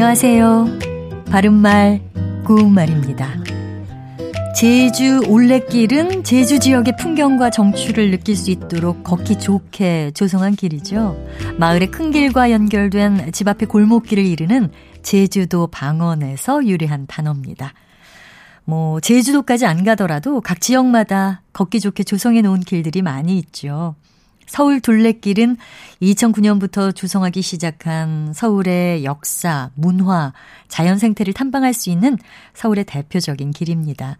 안녕하세요. 바른말, 고운말입니다. 제주 올레길은 제주 지역의 풍경과 정취를 느낄 수 있도록 걷기 좋게 조성한 길이죠. 마을의 큰 길과 연결된 집 앞의 골목길을 이르는 제주도 방언에서 유래한 단어입니다. 뭐, 제주도까지 안 가더라도 각 지역마다 걷기 좋게 조성해 놓은 길들이 많이 있죠. 서울 둘레길은 2009년부터 조성하기 시작한 서울의 역사, 문화, 자연 생태를 탐방할 수 있는 서울의 대표적인 길입니다.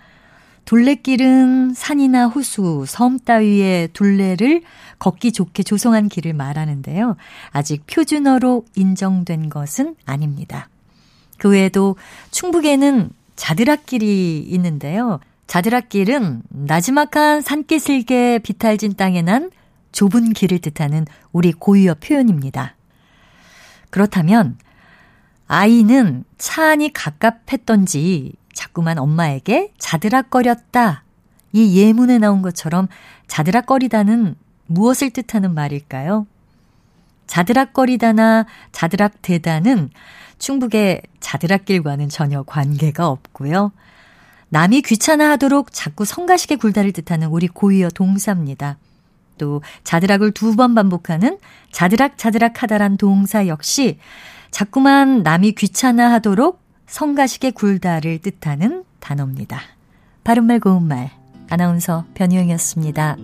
둘레길은 산이나 호수, 섬 따위의 둘레를 걷기 좋게 조성한 길을 말하는데요. 아직 표준어로 인정된 것은 아닙니다. 그 외에도 충북에는 자드락길이 있는데요. 자드락길은 나지막한 산기슭에 비탈진 땅에 난 좁은 길을 뜻하는 우리 고유어 표현입니다. 그렇다면 아이는 차 안이 갑갑했던지 자꾸만 엄마에게 자드락거렸다. 이 예문에 나온 것처럼 자드락거리다는 무엇을 뜻하는 말일까요? 자드락거리다나 자드락대다는 충북의 자드락길과는 전혀 관계가 없고요. 남이 귀찮아하도록 자꾸 성가시게 굴다를 뜻하는 우리 고유어 동사입니다. 또 자드락을 두 번 반복하는 자드락 자드락 하다란 동사 역시 자꾸만 남이 귀찮아 하도록 성가시게 굴다를 뜻하는 단어입니다. 바른말 고운말 아나운서 변희영이었습니다.